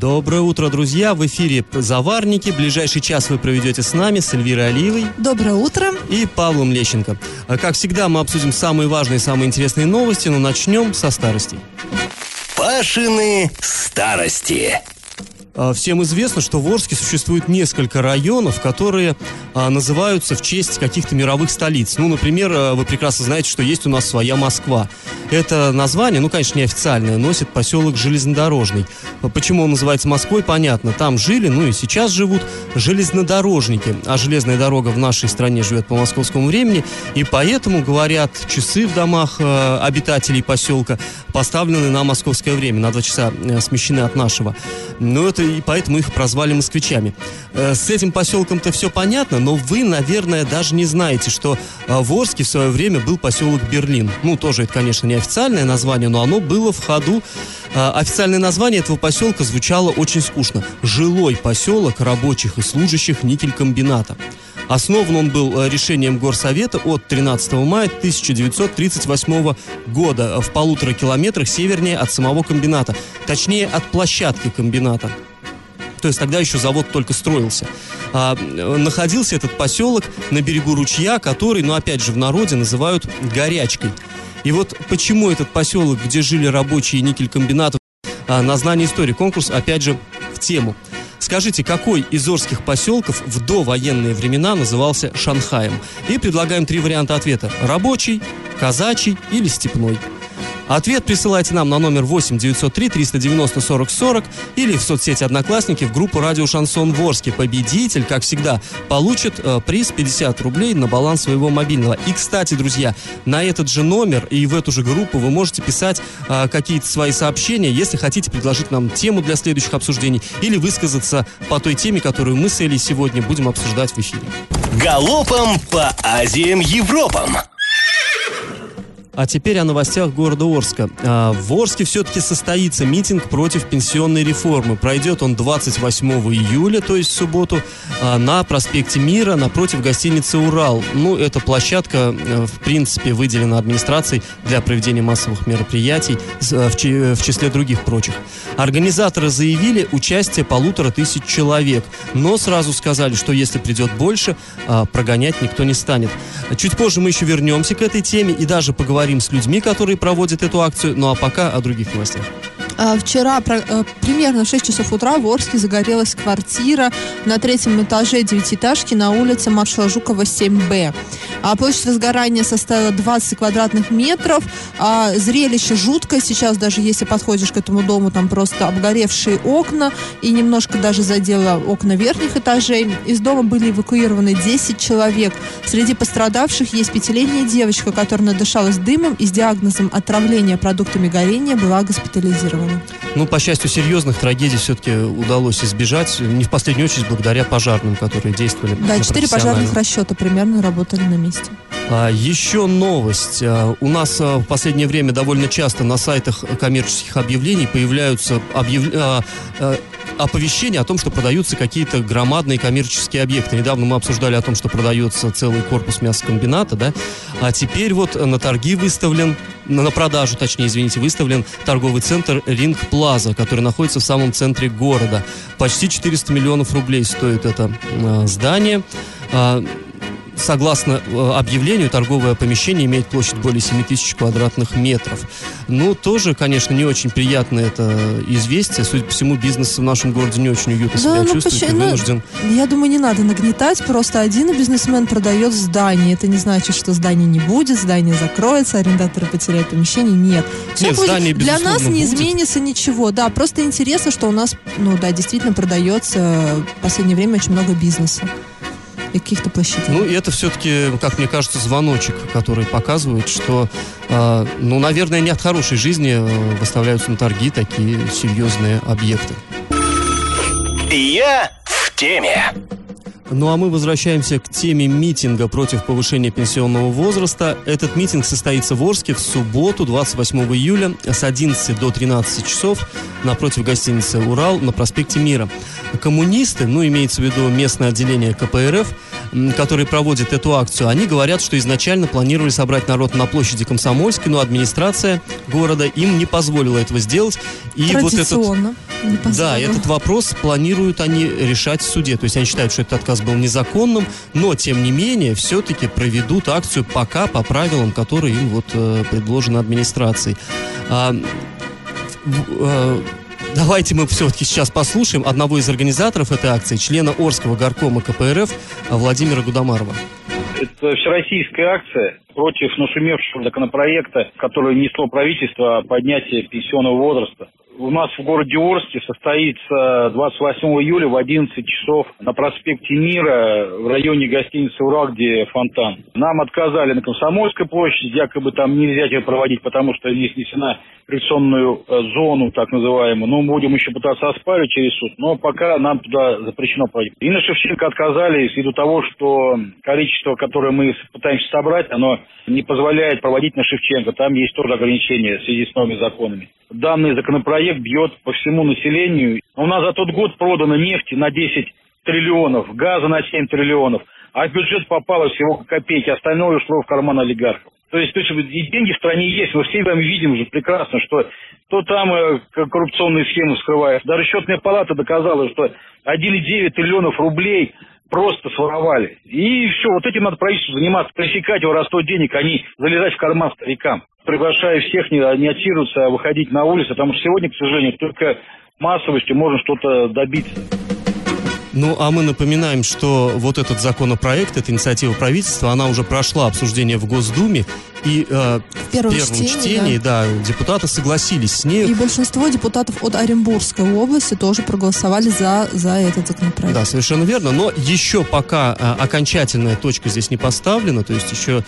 Доброе утро, друзья! В эфире «Заварники». Ближайший час вы проведете с нами, с Эльвирой Алиевой. Доброе утро. И Павлом Лещенко. А, как всегда, мы обсудим самые важные, самые интересные новости, но начнем со старостей. Пашины старости. А, всем известно, что в Орске существует несколько районов, которые а, называются в честь каких-то мировых столиц. Ну, например, а, вы прекрасно знаете, что есть у нас своя Москва. Это название, ну, конечно, неофициальное, носит поселок Железнодорожный. Почему он называется Москвой, понятно. Там жили, ну и сейчас живут железнодорожники. А железная дорога в нашей стране живет по московскому времени. И поэтому, говорят, часы в домах обитателей поселка поставлены на московское время, на два часа э, смещены от нашего. Но это и поэтому их прозвали москвичами. Э, с этим поселком-то все понятно, но вы, наверное, даже не знаете, что э, в Орске в свое время был поселок Берлин. Ну, тоже это, конечно, не официальное название, но оно было в ходу. Э, официальное название этого поселка звучало очень скучно. Жилой поселок рабочих и служащих никелькомбината. Основан он был решением Горсовета от 13 мая 1938 года в полутора километрах севернее от самого комбината, точнее от площадки комбината. То есть тогда еще завод только строился. А, находился этот поселок на берегу ручья, который, ну опять же, в народе называют горячкой. И вот почему этот поселок, где жили рабочие никель-комбинатов, а, на знание истории конкурс, опять же, в тему. Скажите, какой из Орских поселков в довоенные времена назывался Шанхаем? И предлагаем три варианта ответа. Рабочий, казачий или степной. Ответ присылайте нам на номер 8 903 390 40 40 или в соцсети Одноклассники в группу Радио Шансон Ворске. Победитель, как всегда, получит э, приз 50 рублей на баланс своего мобильного. И, кстати, друзья, на этот же номер и в эту же группу вы можете писать э, какие-то свои сообщения, если хотите предложить нам тему для следующих обсуждений или высказаться по той теме, которую мы с Элей сегодня будем обсуждать в эфире. Галопом по Азиям Европам! А теперь о новостях города Орска. А, в Орске все-таки состоится митинг против пенсионной реформы. Пройдет он 28 июля, то есть в субботу, а, на проспекте Мира, напротив гостиницы «Урал». Ну, эта площадка, э, в принципе, выделена администрацией для проведения массовых мероприятий, э, в числе других прочих. Организаторы заявили участие полутора тысяч человек, но сразу сказали, что если придет больше, а, прогонять никто не станет. Чуть позже мы еще вернемся к этой теме и даже поговорим поговорим с людьми, которые проводят эту акцию. Ну а пока о других новостях. А, вчера э, примерно в 6 часов утра в Орске загорелась квартира на третьем этаже девятиэтажки на улице маршала Жукова 7Б. А площадь возгорания составила 20 квадратных метров. А зрелище жуткое. Сейчас даже если подходишь к этому дому, там просто обгоревшие окна и немножко даже задело окна верхних этажей. Из дома были эвакуированы 10 человек. Среди пострадавших есть пятилетняя девочка, которая надышалась дымом и с диагнозом отравления продуктами горения была госпитализирована. Ну, по счастью, серьезных трагедий все-таки удалось избежать, не в последнюю очередь благодаря пожарным, которые действовали. Да, четыре пожарных расчета примерно работали на месте. А, еще новость. А, у нас а, в последнее время довольно часто на сайтах коммерческих объявлений появляются объяв... а, а, оповещения о том, что продаются какие-то громадные коммерческие объекты. Недавно мы обсуждали о том, что продается целый корпус мясокомбината, да, а теперь вот на торги выставлен, на продажу, точнее, извините, выставлен торговый центр Ринг Плаза, который находится в самом центре города. Почти 400 миллионов рублей стоит это э, здание. Э, согласно э, объявлению, торговое помещение имеет площадь более 7 тысяч квадратных метров. Ну, тоже, конечно, не очень приятное это известие. Судя по всему, бизнес в нашем городе не очень уютно да, себя ну, чувствует почему, и вынужден... Ну, я думаю, не надо нагнетать. Просто один бизнесмен продает здание. Это не значит, что здание не будет, здание закроется, арендаторы потеряют помещение. Нет. Все Нет, будет... здание, Для нас не будет. изменится ничего. Да, просто интересно, что у нас, ну да, действительно продается в последнее время очень много бизнеса и каких-то площадей. Ну, и это все-таки, как мне кажется, звоночек, который показывает, что, э, ну, наверное, не от хорошей жизни э, выставляются на торги такие серьезные объекты. Я в теме. Ну а мы возвращаемся к теме митинга против повышения пенсионного возраста. Этот митинг состоится в Орске в субботу, 28 июля, с 11 до 13 часов напротив гостиницы «Урал» на проспекте Мира. Коммунисты, ну имеется в виду местное отделение КПРФ, которые проводят эту акцию, они говорят, что изначально планировали собрать народ на площади Комсомольской, но администрация города им не позволила этого сделать. И вот этот, да, этот вопрос планируют они решать в суде. То есть они считают, что этот отказ был незаконным, но тем не менее все-таки проведут акцию пока по правилам, которые им вот э, предложены администрацией. А, э, Давайте мы все-таки сейчас послушаем одного из организаторов этой акции, члена Орского горкома КПРФ Владимира Гудамарова. Это всероссийская акция против нашумевшего законопроекта, который несло правительство о поднятии пенсионного возраста у нас в городе Орске состоится 28 июля в 11 часов на проспекте Мира в районе гостиницы «Урал», где фонтан. Нам отказали на Комсомольской площади, якобы там нельзя тебя проводить, потому что здесь несена коррекционную э, зону, так называемую. Но мы будем еще пытаться оспаривать через суд, но пока нам туда запрещено проводить. И на Шевченко отказали ввиду того, что количество, которое мы пытаемся собрать, оно не позволяет проводить на Шевченко. Там есть тоже ограничения в связи с новыми законами. Данный законопроект бьет по всему населению. У нас за тот год продано нефти на 10 триллионов, газа на 7 триллионов, а в бюджет попало всего копейки, остальное ушло в карман олигархов. То есть, то есть и деньги в стране есть, мы все вами видим уже прекрасно, что то там э, коррупционные схемы скрывают. Даже счетная палата доказала, что 1,9 триллионов рублей просто своровали. И все, вот этим надо правительству заниматься, пресекать растут денег, а не залезать в карман старикам. Приглашаю всех не, не отсиживаться, а выходить на улицу, потому что сегодня, к сожалению, только массовостью можно что-то добиться. Ну, а мы напоминаем, что вот этот законопроект, эта инициатива правительства, она уже прошла обсуждение в Госдуме, и э, в первом, в первом чтении, чтении да. да, депутаты согласились с ней. И большинство депутатов от Оренбургской области тоже проголосовали за, за этот законопроект. Да, совершенно верно. Но еще пока э, окончательная точка здесь не поставлена, то есть еще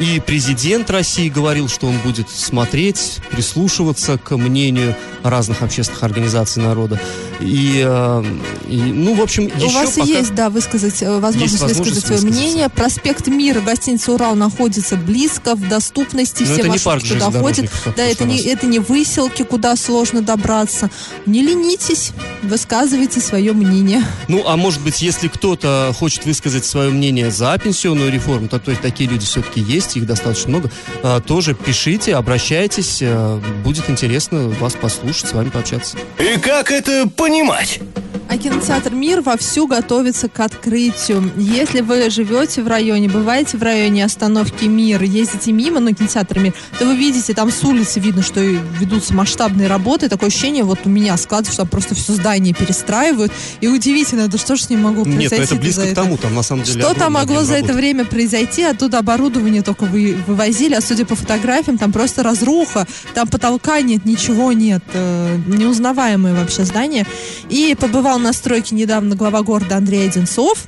и президент России говорил, что он будет смотреть, прислушиваться к мнению разных общественных организаций народа. И, э, и ну, в общем, У вас пока... есть, да, высказать, э, возможность, есть возможность высказать свое мнение. Проспект Мира, гостиница «Урал» находится близко, в доступности, Но все это маршруты туда ходят. Да, это не, это не выселки, куда сложно добраться. Не ленитесь, высказывайте свое мнение. Ну, а может быть, если кто-то хочет высказать свое мнение за пенсионную реформу, то, то есть такие люди все-таки есть, их достаточно много, а, тоже пишите, обращайтесь, а, будет интересно вас послушать, с вами пообщаться. И как это понимать? А кинотеатр «Мир» вовсю готовится к открытию. Если вы живете в районе, бываете в районе остановки «Мир», ездите мимо, но кинотеатр «Мир», то вы видите, там с улицы видно, что ведутся масштабные работы. Такое ощущение вот у меня складывается, что просто все здание перестраивают. И удивительно, да что ж с ним могло произойти? Нет, ну это близко к тому, там на самом деле Что там могло за это время произойти? Оттуда оборудование только вы, вывозили, а судя по фотографиям, там просто разруха, там потолка нет, ничего нет. Э, неузнаваемое вообще здание. И побывал побывал на стройке недавно глава города Андрей Одинцов.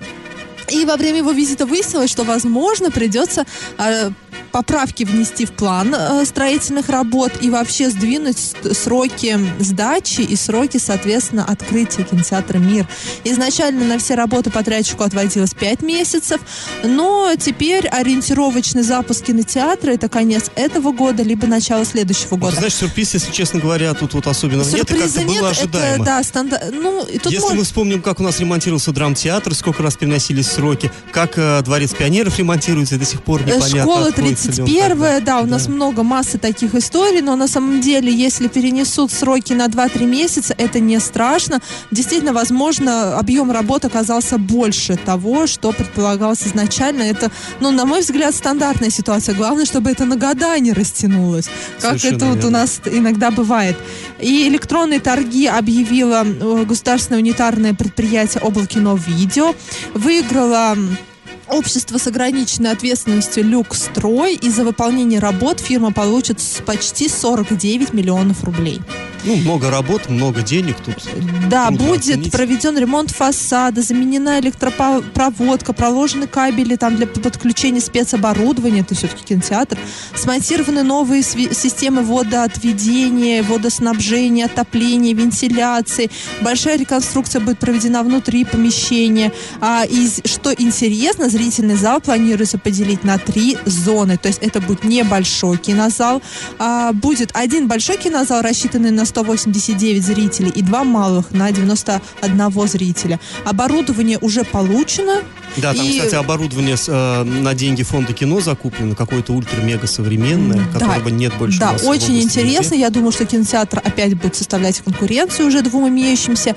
И во время его визита выяснилось, что, возможно, придется э, поправки внести в план э, строительных работ и вообще сдвинуть сроки сдачи и сроки, соответственно, открытия кинотеатра «Мир». Изначально на все работы подрядчику отводилось 5 месяцев, но теперь ориентировочный запуск кинотеатра это конец этого года, либо начало следующего года. Знаешь, сюрприз, если честно говоря, тут вот особенно Сюрприза нет, и как-то было ожидаемо. Это, да, стандарт... ну, тут если может... мы вспомним, как у нас ремонтировался драмтеатр, сколько раз переносились сроки, как э, Дворец пионеров ремонтируется, до сих пор непонятно. Школа 31 да, у нас да. много массы таких историй, но на самом деле, если перенесут сроки на 2-3 месяца, это не страшно. Действительно, возможно, объем работ оказался больше того, что предполагалось изначально. Это, ну, на мой взгляд, стандартная ситуация. Главное, чтобы это на года не растянулось, как Совершенно это вот у нас иногда бывает. И электронные торги объявило э, государственное унитарное предприятие Облакино Видео. Выиграла Общество с ограниченной ответственностью «Люкстрой» и за выполнение работ фирма получит почти 49 миллионов рублей. Ну, много работ, много денег тут. Да, трудно будет оценить. проведен ремонт фасада, заменена электропроводка, проложены кабели там для подключения спецоборудования, это все-таки кинотеатр, смонтированы новые системы водоотведения, водоснабжения, отопления, вентиляции. Большая реконструкция будет проведена внутри помещения. А, и что интересно, зрительный зал планируется поделить на три зоны. То есть это будет небольшой кинозал. А, будет один большой кинозал, рассчитанный на 189 зрителей, и два малых на 91 зрителя. Оборудование уже получено. Да, там, И- кстати, оборудование с, э, на деньги фонда кино закуплено, какое-то ультра-мега современное, Да. которого нет больше Да, очень интересно. Я думаю, что кинотеатр опять будет составлять конкуренцию уже двум имеющимся.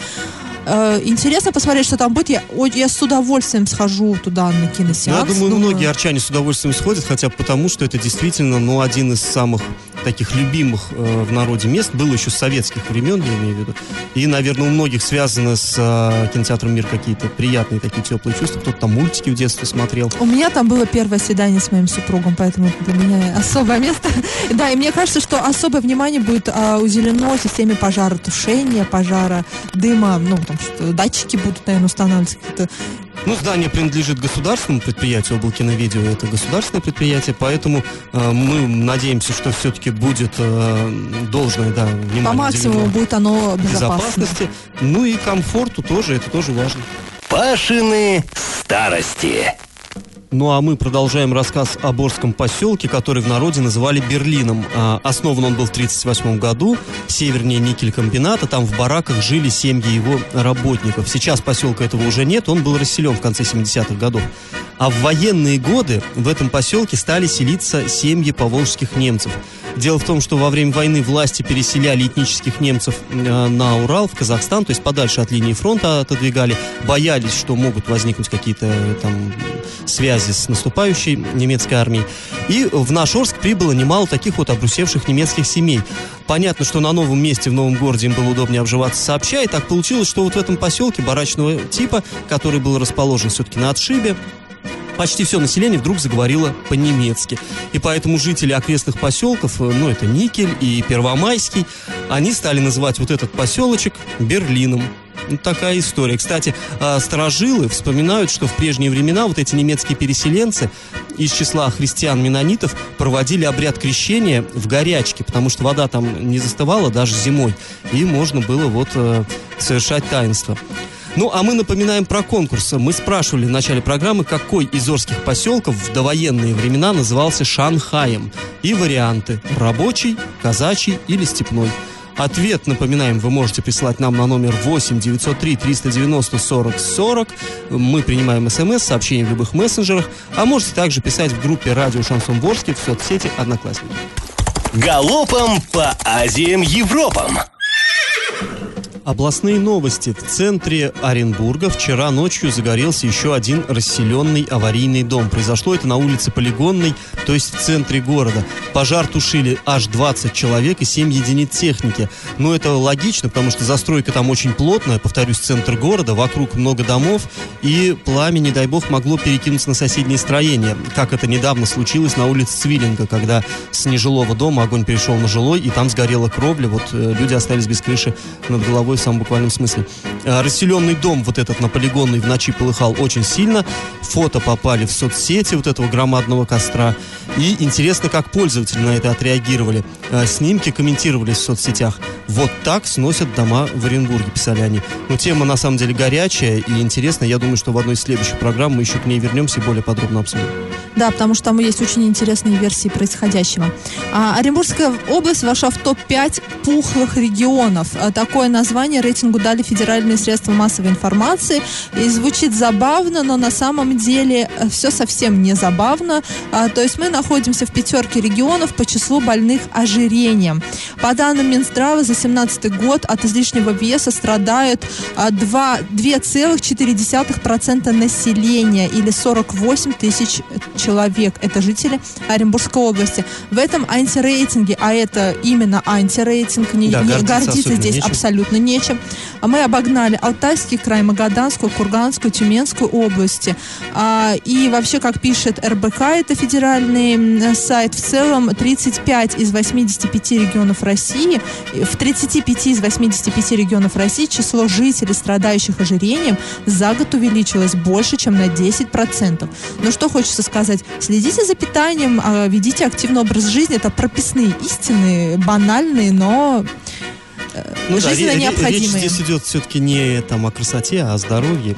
Э, Интересно посмотреть, что там будет. Я, я с удовольствием схожу туда на Ну, киносеанс. я думаю, многие арчане с удовольствием сходят, хотя потому, что это действительно, ну, один из самых таких любимых э, в народе мест, был еще с советских времен, я имею в виду. И, наверное, у многих связано с э, кинотеатром «Мир» какие-то приятные такие теплые чувства. Кто-то там мультики в детстве смотрел. У меня там было первое свидание с моим супругом, поэтому для меня особое место. Да, и мне кажется, что особое внимание будет а, уделено системе пожаротушения, пожара, дыма, ну, там что датчики будут, наверное, устанавливаться какие-то. Ну, здание принадлежит государственному предприятию, Облакино Видео это государственное предприятие, поэтому э, мы надеемся, что все-таки будет э, должное, да, внимание По максимуму будет оно безопасно. безопасности, ну и комфорту тоже, это тоже важно. Пашины старости. Ну а мы продолжаем рассказ о Борском поселке, который в народе называли Берлином. А, Основан он был в 1938 году, севернее никель-комбината, там в бараках жили семьи его работников. Сейчас поселка этого уже нет, он был расселен в конце 70-х годов. А в военные годы в этом поселке стали селиться семьи поволжских немцев. Дело в том, что во время войны власти переселяли этнических немцев э, на Урал, в Казахстан, то есть подальше от линии фронта отодвигали, боялись, что могут возникнуть какие-то э, там связи с наступающей немецкой армией. И в наш Орск прибыло немало таких вот обрусевших немецких семей. Понятно, что на новом месте, в новом городе им было удобнее обживаться сообща, и так получилось, что вот в этом поселке барачного типа, который был расположен все-таки на отшибе, почти все население вдруг заговорило по-немецки. И поэтому жители окрестных поселков, э, ну это Никель и Первомайский, они стали называть вот этот поселочек Берлином. Ну, такая история. Кстати, а, сторожилы вспоминают, что в прежние времена вот эти немецкие переселенцы из числа христиан-менонитов проводили обряд крещения в горячке, потому что вода там не застывала даже зимой, и можно было вот э, совершать таинство. Ну, а мы напоминаем про конкурс. Мы спрашивали в начале программы, какой из орских поселков в довоенные времена назывался Шанхаем. И варианты – рабочий, казачий или степной. Ответ, напоминаем, вы можете прислать нам на номер 8 903 390 40 40. Мы принимаем смс, сообщения в любых мессенджерах. А можете также писать в группе «Радио Шансон Ворске» в соцсети «Одноклассники». Галопом по Азиям Европам. Областные новости. В центре Оренбурга вчера ночью загорелся еще один расселенный аварийный дом. Произошло это на улице Полигонной, то есть в центре города. Пожар тушили аж 20 человек и 7 единиц техники. Но это логично, потому что застройка там очень плотная, повторюсь, центр города, вокруг много домов, и пламя, не дай бог, могло перекинуться на соседние строения. Как это недавно случилось на улице Цвиллинга, когда с нежилого дома огонь перешел на жилой, и там сгорела кровля, вот э, люди остались без крыши над головой в самом буквальном смысле. Э, Расселенный дом вот этот на полигонной в ночи полыхал очень сильно. Фото попали в соцсети вот этого громадного костра. И интересно, как пользователи на это отреагировали. Э, Снимки комментировались в соцсетях. Вот так сносят дома в Оренбурге, писали они. Но тема на самом деле горячая и интересная. Я думаю, что в одной из следующих программ мы еще к ней вернемся и более подробно обсудим. Да, потому что там есть очень интересные версии происходящего. А, Оренбургская область вошла в топ-5 пухлых регионов. А, такое название рейтингу дали федеральные средства массовой информации. И звучит забавно, но на самом деле все совсем не забавно. А, то есть мы находимся в пятерке регионов по числу больных ожирением. По данным Минздрава, за 2017 год от излишнего веса страдают а, два- 2,4% населения или 48 тысяч человек. Это жители Оренбургской области. В этом антирейтинге, а это именно антирейтинг, не, Да, не- гордиться гордиться здесь нечем. абсолютно нечем. А Мы обогнали Алтайский край, Магаданскую, Курганскую, Тюменскую области. А, и вообще, как пишет РБК, это федеральный сайт, в целом 35 из 85 регионов России, э, в 35 из 85 регионов России число жителей, страдающих ожирением, за год увеличилось больше, чем на 10%. Ну что хочется сказать? Следите за питанием, а, ведите активный образ жизни. Это прописные истины, банальные, но э, Ну да, жизненно ре- ре- речь необходимые. здесь идет все-таки не там о красоте, а о здоровье.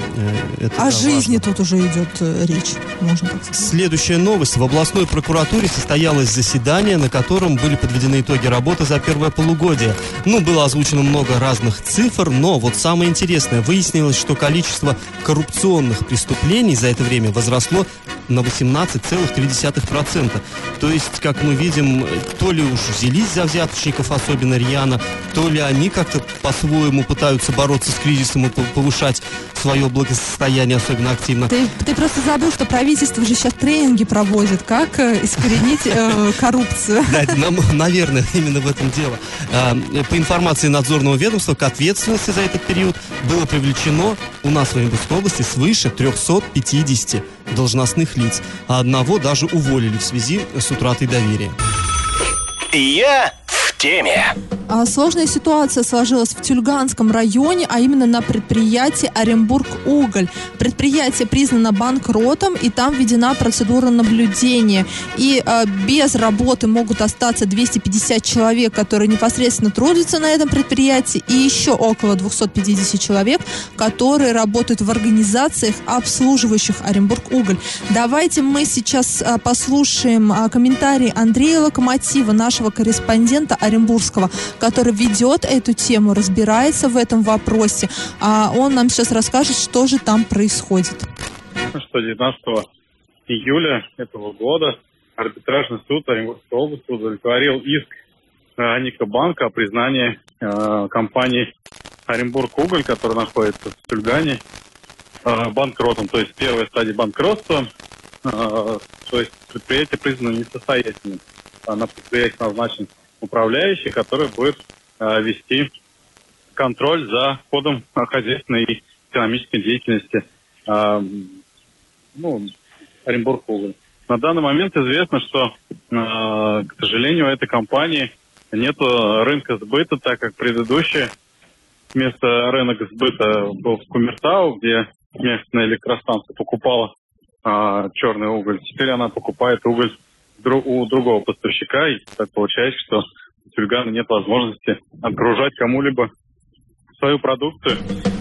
Э, это, О да, жизни важно. тут уже идет э, речь, можно так сказать. Следующая новость. В областной прокуратуре состоялось заседание, на котором были подведены итоги работы за первое полугодие. Ну, было озвучено много разных цифр, но вот самое интересное, выяснилось, что количество коррупционных преступлений за это время возросло на 18,3%. То есть, как мы видим, то ли уж взялись за взяточников особенно рьяно, то ли они как-то по-своему пытаются бороться с кризисом и пов- повышать свое благосостояние особенно активно. Ты, ты просто забыл, что правительство же сейчас тренинги проводит, как э, искоренить э, коррупцию. Да, это наверное, именно в этом дело. А, По информации надзорного ведомства, к ответственности за этот период было привлечено у нас в Оренбургской области свыше 350 должностных лиц, а одного даже уволили в связи с утратой доверия. Я в теме. А, Сложная ситуация сложилась в Тюльганском районе, а именно на предприятии Оренбург Уголь. Предприятие признано банкротом, и там введена процедура наблюдения. И а, без работы могут остаться 250 человек, которые непосредственно трудятся на этом предприятии, и еще около 250 человек, которые работают в организациях, обслуживающих Оренбург Уголь. Давайте мы сейчас а, послушаем а, комментарий Андрея Локомотива, нашего корреспондента Оренбургского, который ведет эту тему, разбирается в этом вопросе. А он нам сейчас расскажет, что же там происходит. что 19 июля этого года арбитражный суд Оренбургской области удовлетворил иск э, Никобанка о признании э, компании Оренбург Уголь, которая находится в Тюльгане, э, банкротом. То есть первая стадия банкротства, э, то есть предприятие признано несостоятельным. На предприятии назначен управляющий, который будет э, вести контроль за ходом хозяйственной и экономической деятельности э, ну, Оренбург Уголь. На данный момент известно, что, э, к сожалению, у этой компании нет рынка сбыта, так как предыдущее место рынок сбыта был в Кумертау, где местная электростанция покупала черный уголь. Теперь она покупает уголь у другого поставщика, и так получается, что у Тюльгана нет возможности отгружать кому-либо свою продукцию.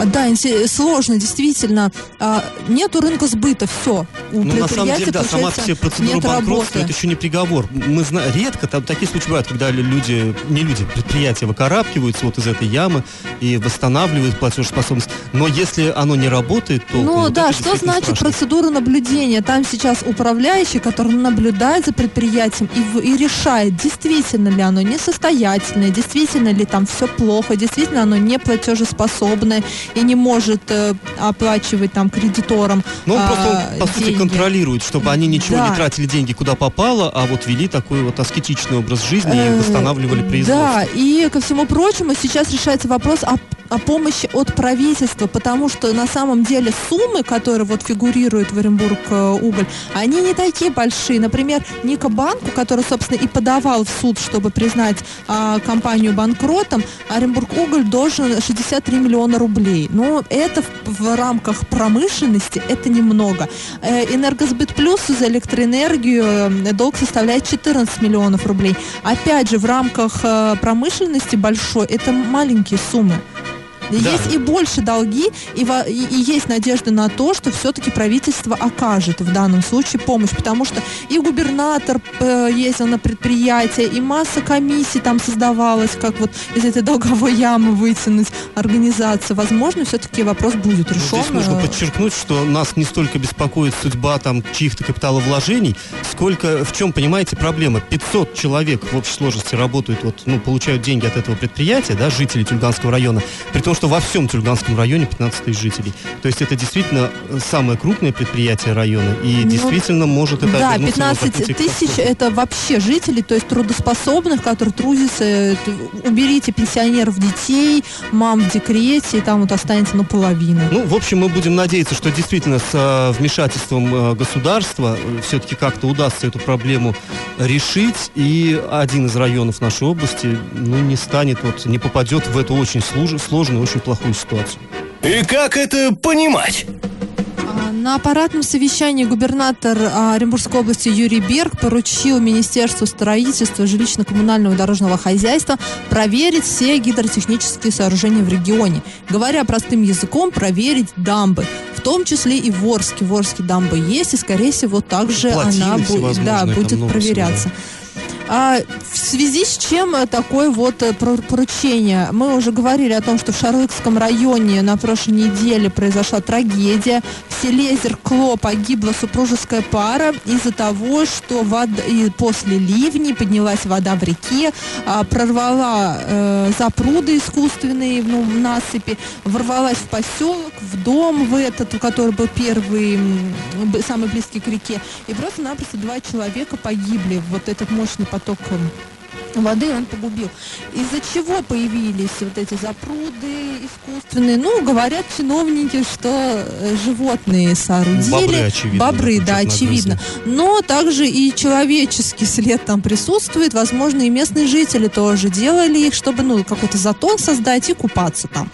А, Да, инте- сложно, действительно. А, Нету рынка сбыта, все. У Ну, на самом деле, да, сама все процедура банкротства, это еще не приговор. Мы знаем, редко там такие случаи бывают, когда люди, не люди, предприятия выкарабкиваются вот из этой ямы и восстанавливают платежеспособность. Но если оно не работает, то Ну вот да, что значит страшно. процедура наблюдения? Там сейчас управляющий, который наблюдает за предприятием и, и решает, действительно ли оно несостоятельное, действительно ли там все плохо, действительно оно не платежеспособное и не может э, оплачивать там кредиторам Ну, он а, просто, он, по сути, деньги. контролирует, чтобы они ничего Да. не тратили деньги куда попало, а вот вели такой вот аскетичный образ жизни и Э, восстанавливали производство. Да, и ко всему прочему сейчас решается вопрос о, о помощи от правительства, потому что на самом деле суммы, которые вот фигурируют в Оренбург э, уголь, они не такие большие. Например, Ника Банку, который, собственно, и подавал в суд, чтобы признать а, компанию банкротом, Оренбург уголь должен 63 миллиона рублей. Но это в, в рамках промышленности это немного. Э, Энергосбыт плюс за электроэнергию э, долг составляет 14 миллионов рублей. Опять же, в рамках э, промышленности большой это маленькие суммы. Да. Есть и больше долги, и, во- и- и есть надежда на то, что все-таки правительство окажет в данном случае помощь, потому что и губернатор э, ездил на предприятие, и масса комиссий там создавалась, как вот из этой долговой ямы вытянуть организацию. Возможно, все-таки вопрос будет Ну, решен. Здесь нужно э, подчеркнуть, что нас не столько беспокоит судьба там чьих-то капиталовложений, сколько в чем, понимаете, проблема. 500 человек в общей сложности работают, вот, ну, получают деньги от этого предприятия, да, жители Тюльганского района, при том, что во всем Тюльганском районе 15 тысяч жителей. То есть это действительно э, самое крупное предприятие района. И Ну, действительно может это Да, обернуться на 15 пути к тысяч это вообще жители, то есть трудоспособных, которые трудятся. Это- Уберите пенсионеров, детей, мам в декрете, и там вот останется наполовину. Ну, в общем, мы будем надеяться, что действительно с э, вмешательством э, государства все-таки как-то удастся эту проблему решить, и один из районов нашей области, ну, не станет, вот, не попадет в эту очень служ- сложную, очень плохую ситуацию. И как это понимать? А, На аппаратном совещании губернатор а, Оренбургской области Юрий Берг поручил Министерству строительства, жилищно-коммунального и дорожного хозяйства проверить все гидротехнические сооружения в регионе. Говоря простым языком, проверить дамбы. В том числе и в Орске. В Орске дамбы есть, и, скорее всего, также Плотины она бу- всевозможные, да, там будет много всего, проверяться. А, в связи с чем э, такое вот э, поручение? Мы уже говорили о том, что в Шарлыкском районе на прошлой неделе произошла трагедия. В селе Зеркло погибла супружеская пара из-за того, что вода, и после ливней поднялась вода в реке, а, прорвала э, запруды искусственные ну, в насыпи, ворвалась в поселок, в дом в этот, который был первый, самый близкий к реке. И просто-напросто два человека погибли. Вот этот мощный Otto Kumm. Воды он погубил. Из-за чего появились вот эти запруды искусственные? Ну, говорят чиновники, что э, животные соорудили. Бобры, очевидно, Бобры, да, очевидно. Но также и человеческий след там присутствует. Возможно, и местные жители тоже делали их, чтобы, ну, какой-то затон создать и купаться там.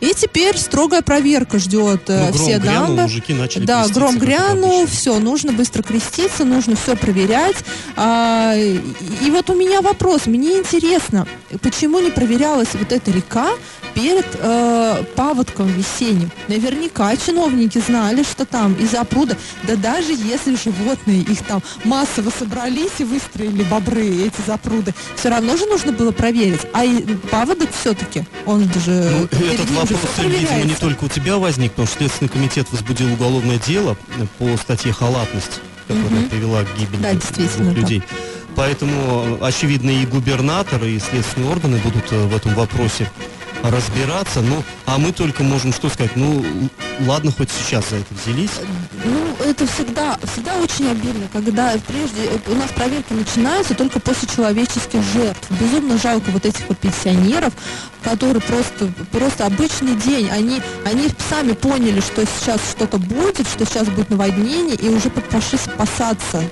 И теперь строгая проверка ждет э, Ну, все грянул, дамбы. мужики начали Да, гром грянул, все, нужно быстро креститься, нужно все проверять. А, и, и вот у меня вопрос, мне интересно, почему не проверялась вот эта река перед э, паводком весенним? Наверняка чиновники знали, что там из-за пруда, да даже если животные их там массово собрались и выстроили бобры эти запруды, все равно же нужно было проверить. А и паводок все-таки, он же Ну, этот вопрос, видимо, не только у тебя возник, потому что Следственный комитет возбудил уголовное дело по статье «Халатность», которая Мгм. привела к гибели Да, двух да. Поэтому, очевидно, и губернаторы, и следственные органы будут э, в этом вопросе разбираться. Ну, а мы только можем что сказать? Ну, ладно, хоть сейчас за это взялись. Ну, это всегда, всегда очень обидно, когда прежде э, у нас проверки начинаются только после человеческих жертв. Безумно жалко вот этих вот пенсионеров, которые просто, просто обычный день, они, они сами поняли, что сейчас что-то будет, что сейчас будет наводнение, и уже пошли спасаться.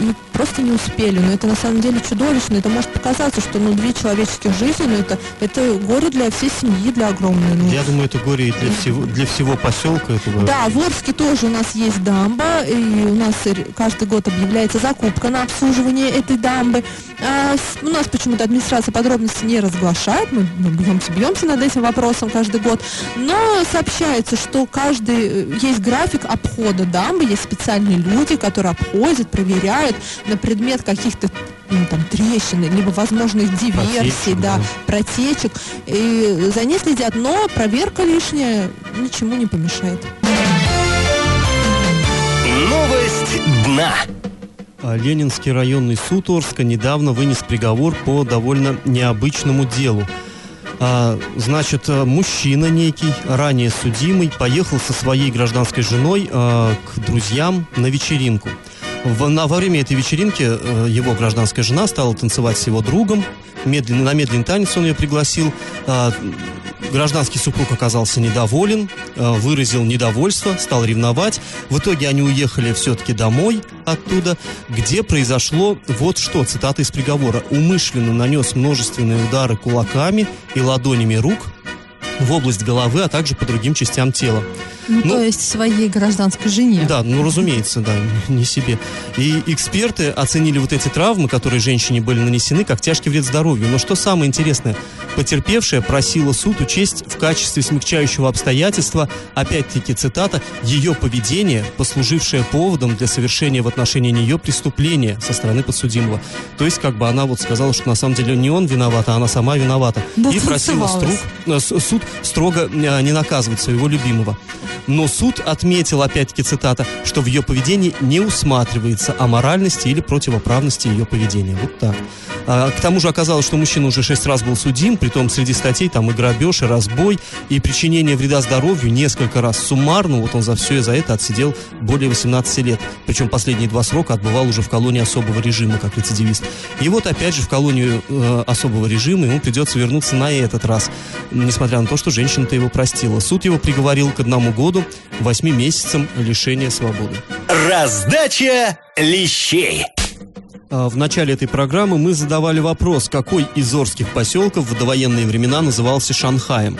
И просто не успели. Но это на самом деле чудовищно. Это может показаться, что ну, две человеческих жизни, но это, это горе для всей семьи, для огромной. Ну, Я думаю, это горе и для всего, для всего поселка этого. да, в Орске тоже у нас есть дамба, и у нас каждый год объявляется закупка на обслуживание этой дамбы. А у нас почему-то администрация подробности не разглашает, мы, мы бьемся, бьемся над этим вопросом каждый год, но сообщается, что каждый, э, есть график обхода дамбы, есть специальные люди, которые обходят, проверяют на предмет каких-то ну, там, трещин, либо возможных диверсий, Протечек, да, да. протечек. И за ней следят, но проверка лишняя ничему не помешает. Новость дна. А Ленинский районный суд Орска недавно вынес приговор по довольно необычному делу. А, значит, э, мужчина некий, ранее судимый, поехал со своей гражданской женой а, к друзьям на вечеринку. В- во время этой вечеринки э, его гражданская жена стала танцевать с его другом. Медленно, на медленный танец он ее пригласил. А, гражданский супруг оказался недоволен, э, выразил недовольство, стал ревновать. В итоге они уехали все-таки домой оттуда, где произошло вот что, цитата из приговора. «Умышленно нанес множественные удары кулаками и ладонями рук в область головы, а также по другим частям тела». Ну, Ну, то есть своей гражданской жене. Да, ну разумеется, да, не себе. И эксперты оценили вот эти травмы, которые женщине были нанесены, как тяжкий вред здоровью. Но что самое интересное, потерпевшая просила суд учесть в качестве смягчающего обстоятельства, опять-таки цитата, ее поведение, послужившее поводом для совершения в отношении нее преступления со стороны подсудимого. То есть, как бы она вот сказала, что на самом деле не он виноват, а она сама виновата. Да И просила струк- э, суд строго э, не наказывать своего любимого. Но суд отметил, опять-таки цитата, что в ее поведении не усматривается аморальности или противоправности ее поведения. Вот так. А, к тому же оказалось, что мужчина уже шесть раз был судим, при том среди статей там и грабеж, и разбой, и причинение вреда здоровью несколько раз суммарно. Вот он за все и за это отсидел более 18 лет. Причем последние два срока отбывал уже в колонии особого режима, как рецидивист. И вот опять же в колонию э, особого режима ему придется вернуться на этот раз, несмотря на то, что женщина-то его простила. Суд его приговорил к одному году, восьми месяцам лишения свободы. Раздача лещей. А, В начале этой программы мы задавали вопрос, какой из орских поселков в довоенные времена назывался Шанхаем.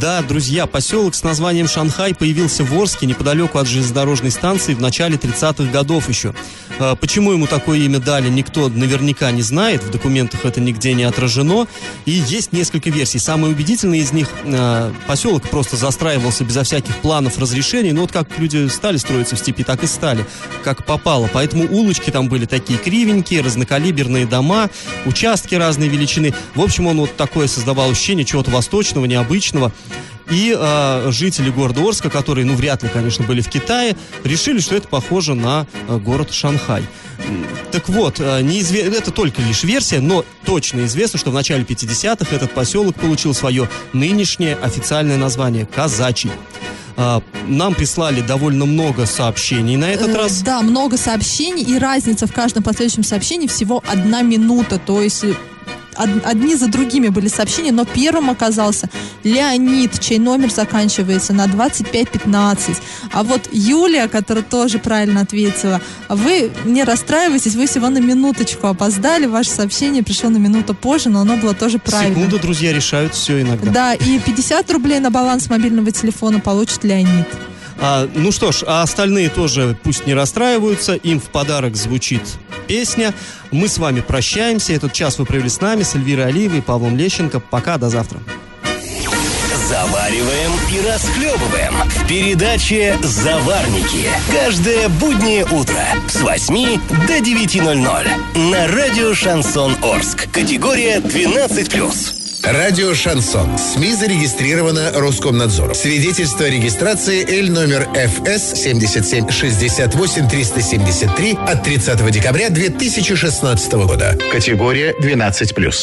Да, друзья, поселок с названием Шанхай появился в Орске неподалеку от железнодорожной станции в начале 30-х годов еще. А, Почему ему такое имя дали, никто наверняка не знает, в документах это нигде не отражено. И есть несколько версий. Самая убедительная из них, а, поселок просто застраивался безо всяких планов, разрешений, но вот как люди стали строиться в степи, так и стали, как попало. Поэтому улочки там были такие кривенькие, разнокалиберные дома, участки разной величины. В общем, он вот такое создавал ощущение чего-то восточного, необычного. И э, жители города Орска, которые, ну, вряд ли, конечно, были в Китае, решили, что это похоже на э, город Шанхай. Так вот, э, неизве- это только лишь версия, но точно известно, что в начале 50-х этот поселок получил свое нынешнее официальное название – Казачий. Нам прислали довольно много сообщений на этот Э, раз. Да, много сообщений, и разница в каждом последующем сообщении всего одна минута. То есть э, одни за другими были сообщения, но первым оказался Леонид, чей номер заканчивается на 2515. А вот Юлия, которая тоже правильно ответила, вы не расстраивайтесь, вы всего на минуточку опоздали, ваше сообщение пришло на минуту позже, но оно было тоже правильно. Секунду, друзья, решают все иногда. Да, и 50 рублей на баланс мобильного телефона получит Леонид. А, ну что ж, а остальные тоже пусть не расстраиваются, им в подарок звучит песня. Мы с вами прощаемся. Этот час вы провели с нами, с Эльвирой Алиевой и Павлом Лещенко. Пока, до завтра. Завариваем и расхлебываем в передаче «Заварники». Каждое буднее утро с 8 до 9.00 на радио «Шансон Орск». Категория 12+. Радио «Шансон». СМИ зарегистрировано Роскомнадзором. Свидетельство о регистрации Л номер ФС 77 68 373 от 30 декабря 2016 года. Категория 12+.